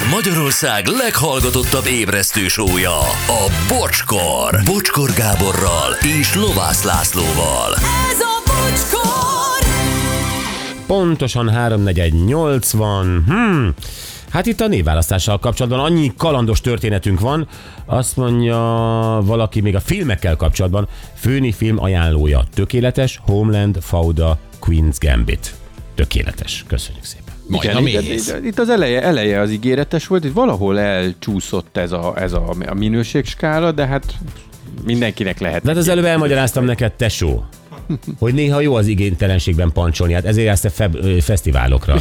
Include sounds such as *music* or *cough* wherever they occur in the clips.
Ez Magyarország leghallgatottabb ébresztő sója, a Bocskor. Bocskor Gáborral és Lovász Lászlóval. Ez a bocskor! Pontosan 3.480. Hmm. Hát itt a névválasztással kapcsolatban annyi kalandos történetünk van, azt mondja valaki még a filmekkel kapcsolatban, főni film ajánlója, tökéletes, Homeland, Fauda, Queen's Gambit. Tökéletes. Köszönjük szépen. Majd Igen, a itt, méhész. itt, itt, az eleje, eleje az ígéretes volt, itt valahol elcsúszott ez a, ez a, a minőségskála, de hát mindenkinek lehet. De hát az előbb elmagyaráztam neked, tesó, hogy néha jó az igénytelenségben pancsolni, hát ezért jársz te feb- fesztiválokra.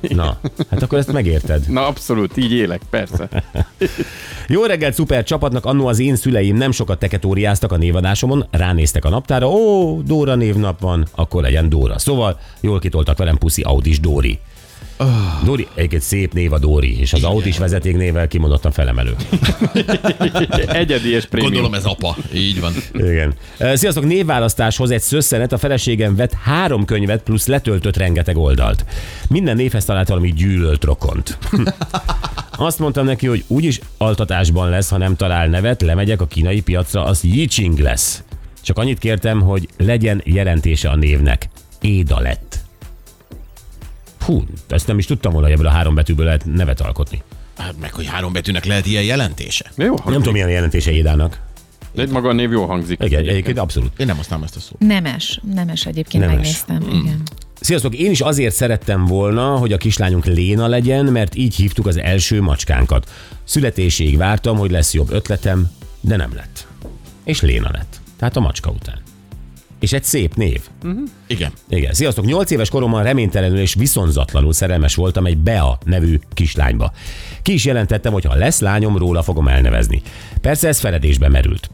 Na, hát akkor ezt megérted. Na abszolút, így élek, persze. Jó reggelt, szuper csapatnak, annó az én szüleim nem sokat teketóriáztak a névadásomon, ránéztek a naptára, ó, Dóra névnap van, akkor legyen Dóra. Szóval jól kitoltak velem puszi Audis Dóri. Dóri, egyébként szép név a Dóri, és az Audis vezetéknével kimondottan felemelő. *laughs* Egyedi és prémium. Gondolom ez apa. Így van. Igen. Ö, Sziasztok, névválasztáshoz egy szösszenet, a feleségem vett három könyvet, plusz letöltött rengeteg oldalt. Minden névhez talált valami gyűlölt rokont. *laughs* Azt mondtam neki, hogy úgyis altatásban lesz, ha nem talál nevet, lemegyek a kínai piacra, az Yiching lesz. Csak annyit kértem, hogy legyen jelentése a névnek. Éda lett. Hú, ezt nem is tudtam volna, hogy ebből a három betűből lehet nevet alkotni. Hát meg, hogy három betűnek lehet ilyen jelentése. Jó, Nem hangzik. tudom, milyen a jelentése Édának. De egy maga a név jó hangzik. Igen, egyébként abszolút. Én nem használom ezt a szót. Nemes, nemes egyébként Nemes. megnéztem, igen. Sziasztok, én is azért szerettem volna, hogy a kislányunk Léna legyen, mert így hívtuk az első macskánkat. Születéséig vártam, hogy lesz jobb ötletem, de nem lett. És Léna lett. Tehát a macska után. És egy szép név. Igen. Igen. Sziasztok, 8 éves koromban reménytelenül és viszonzatlanul szerelmes voltam egy Bea nevű kislányba. Ki is jelentettem, hogy ha lesz lányom, róla fogom elnevezni. Persze ez feledésbe merült.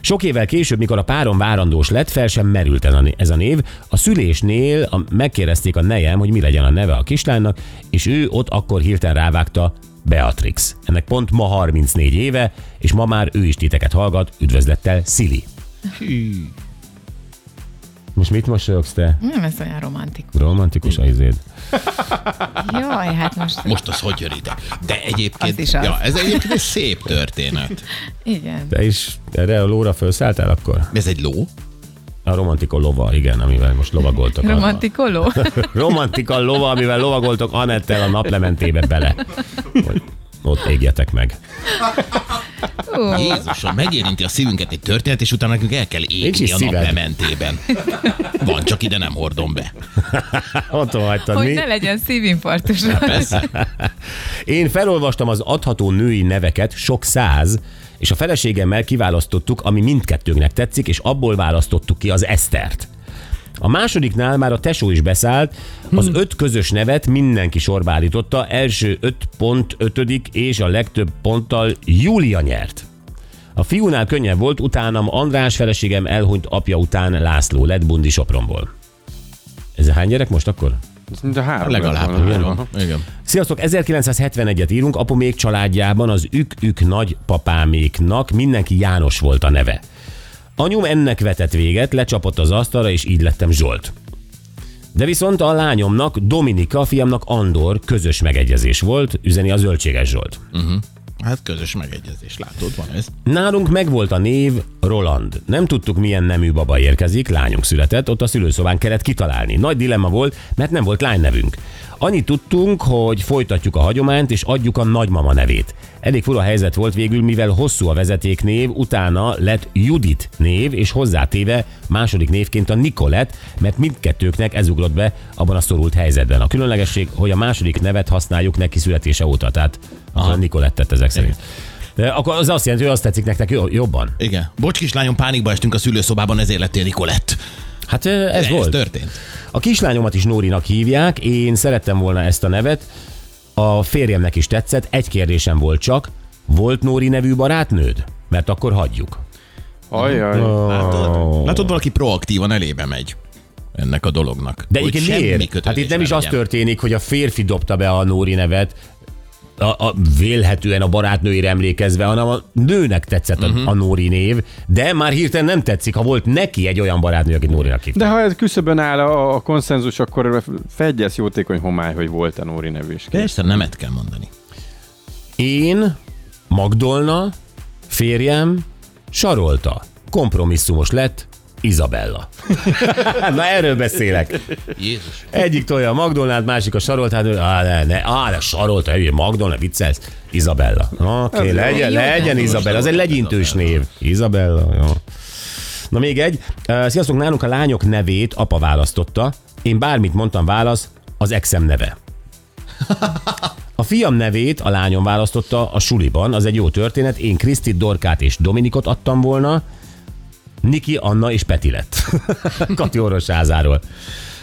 Sok évvel később, mikor a párom várandós lett, fel sem merült ez a né- ez a név. A szülésnél a, megkérdezték a nejem, hogy mi legyen a neve a kislánynak, és ő ott akkor hirtelen rávágta Beatrix. Ennek pont ma 34 éve, és ma már ő is titeket hallgat. Üdvözlettel, Szili. Most mit mosolyogsz te? Nem ez olyan romantikus. Romantikus a izéd. *laughs* Jaj, hát most... Most az hogy jön ide? De egyébként, Az is az. Ja, ez egyébként egy szép történet. Igen. Te is erre a lóra felszálltál akkor? Ez egy ló? A romantika lova, igen, amivel most lovagoltok. A- Romantikoló? *laughs* romantika lova, amivel lovagoltok Anettel a naplementébe bele. Hogy ott égjetek meg. Ó, Jézusom, megérinti a szívünket egy történet, és utána nekünk el kell égni a naplementében. Van, csak ide nem hordom be. *laughs* Otthon hagytad hogy mi? ne legyen szívinfarktus. Persze. Én felolvastam az adható női neveket, sok száz, és a feleségemmel kiválasztottuk, ami mindkettőnknek tetszik, és abból választottuk ki az Esztert. A másodiknál már a tesó is beszállt, az öt közös nevet mindenki sorba állította, első 5.5. és a legtöbb ponttal Júlia nyert. A fiúnál könnyebb volt, utánam András feleségem elhunyt apja után László lett Bundi Sopronból. Ez hány gyerek most akkor? A három. Legalább volna. három. Igen. Sziasztok, 1971-et írunk, apumék családjában az ük-ük nagypapáméknak mindenki János volt a neve. Anyum ennek vetett véget, lecsapott az asztalra, és így lettem Zsolt. De viszont a lányomnak, Dominika, fiamnak Andor közös megegyezés volt, üzeni a zöldséges Zsolt. Hát közös megegyezés, látod, van ez. Nálunk megvolt a név Roland. Nem tudtuk, milyen nemű baba érkezik, lányunk született, ott a szülőszobán kellett kitalálni. Nagy dilemma volt, mert nem volt lánynevünk. Annyit tudtunk, hogy folytatjuk a hagyományt, és adjuk a nagymama nevét. Elég fura helyzet volt végül, mivel hosszú a vezetéknév, utána lett Judit név, és hozzátéve második névként a Nikolett, mert mindkettőknek ez ugrott be abban a szorult helyzetben. A különlegesség, hogy a második nevet használjuk neki születése óta, tehát a Nikolettet ezek szerint. De Akkor az azt jelenti, hogy azt tetszik nektek jo- jobban. Igen. Bocs, kislányom, pánikba estünk a szülőszobában, ezért lettél Nikolett. Hát ez, Ez volt. történt. A kislányomat is Nórinak hívják, én szerettem volna ezt a nevet, a férjemnek is tetszett, egy kérdésem volt csak, volt Nóri nevű barátnőd? Mert akkor hagyjuk. Ajaj. Látod? Látod, valaki proaktívan elébe megy ennek a dolognak. De semmi miért? Hát itt nem ne is az legyen. történik, hogy a férfi dobta be a Nóri nevet, a, a, vélhetően a barátnőire emlékezve, hanem a nőnek tetszett a, Mhm. a Nóri név, de már hirtelen nem tetszik, ha volt neki egy olyan barátnő, akit Nórinak hívta. De ha ez küszöbön áll a, a konszenzus, akkor fegyesz jótékony homály, hogy volt a Nóri nevű is. Persze, nemet kell mondani. Én, Magdolna, férjem, Sarolta. Kompromisszumos lett Izabella. *laughs* Na erről beszélek. Jézus. Egyik tolja a Magdolnát, másik a Saroltát. Á, ne, ne, á, ne, Sarolta, hülye, Magdolna, viccelsz. Izabella. Oké, okay, legyen, jó. legyen Izabella. Az egy legyintős név. Izabella, jó. Na még egy. Sziasztok, nálunk a lányok nevét apa választotta. Én bármit mondtam válasz, az exem neve. A fiam nevét a lányom választotta a suliban, az egy jó történet. Én Krisztit, Dorkát és Dominikot adtam volna. Niki, Anna és Peti lett. *laughs* Kati Orosházáról.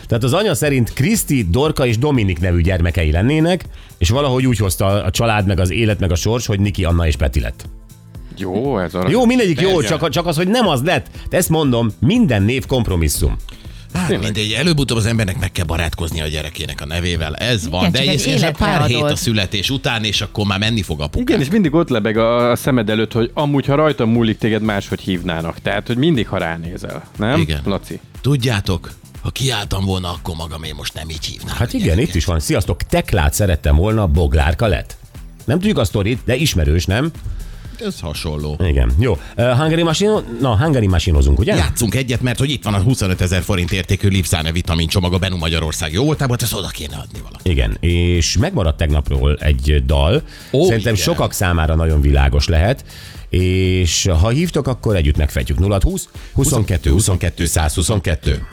Tehát az anya szerint Kriszti, Dorka és Dominik nevű gyermekei lennének, és valahogy úgy hozta a család, meg az élet, meg a sors, hogy Niki, Anna és Peti lett. Jó, ez a... Jó, mindegyik jó, csak, csak az, hogy nem az lett. De ezt mondom, minden név kompromisszum. Hát mindegy, előbb-utóbb az embernek meg kell barátkozni a gyerekének a nevével. Ez van, Igen, de csak egy egyébként ez pár életre hét a születés után, és akkor már menni fog apuka. Igen, és mindig ott lebeg a, a szemed előtt, hogy amúgy, ha rajta múlik, téged máshogy hívnának. Tehát, hogy mindig, ha ránézel. Nem? Igen. Laci. Tudjátok, ha kiálltam volna, akkor magam én most nem így hívnám. Hát igen, itt is van. Sziasztok, Teklát szerettem volna, Boglárka lett. Nem tudjuk a sztorit, de ismerős, nem? Ez hasonló. Igen, jó. Uh, Hungary Machine, na, Hungary Machine-ozunk, ugye? Játszunk egyet, mert hogy itt van a 25 ezer forint értékű Lipszáne vitamin csomag a Benu Magyarország jó voltából, ezt oda kéne adni valaki. Igen, és megmaradt tegnapról egy dal. Ó, Szerintem igen. sokak számára nagyon világos lehet. És ha hívtok, akkor együtt megfejtjük 0 20 22 22 122.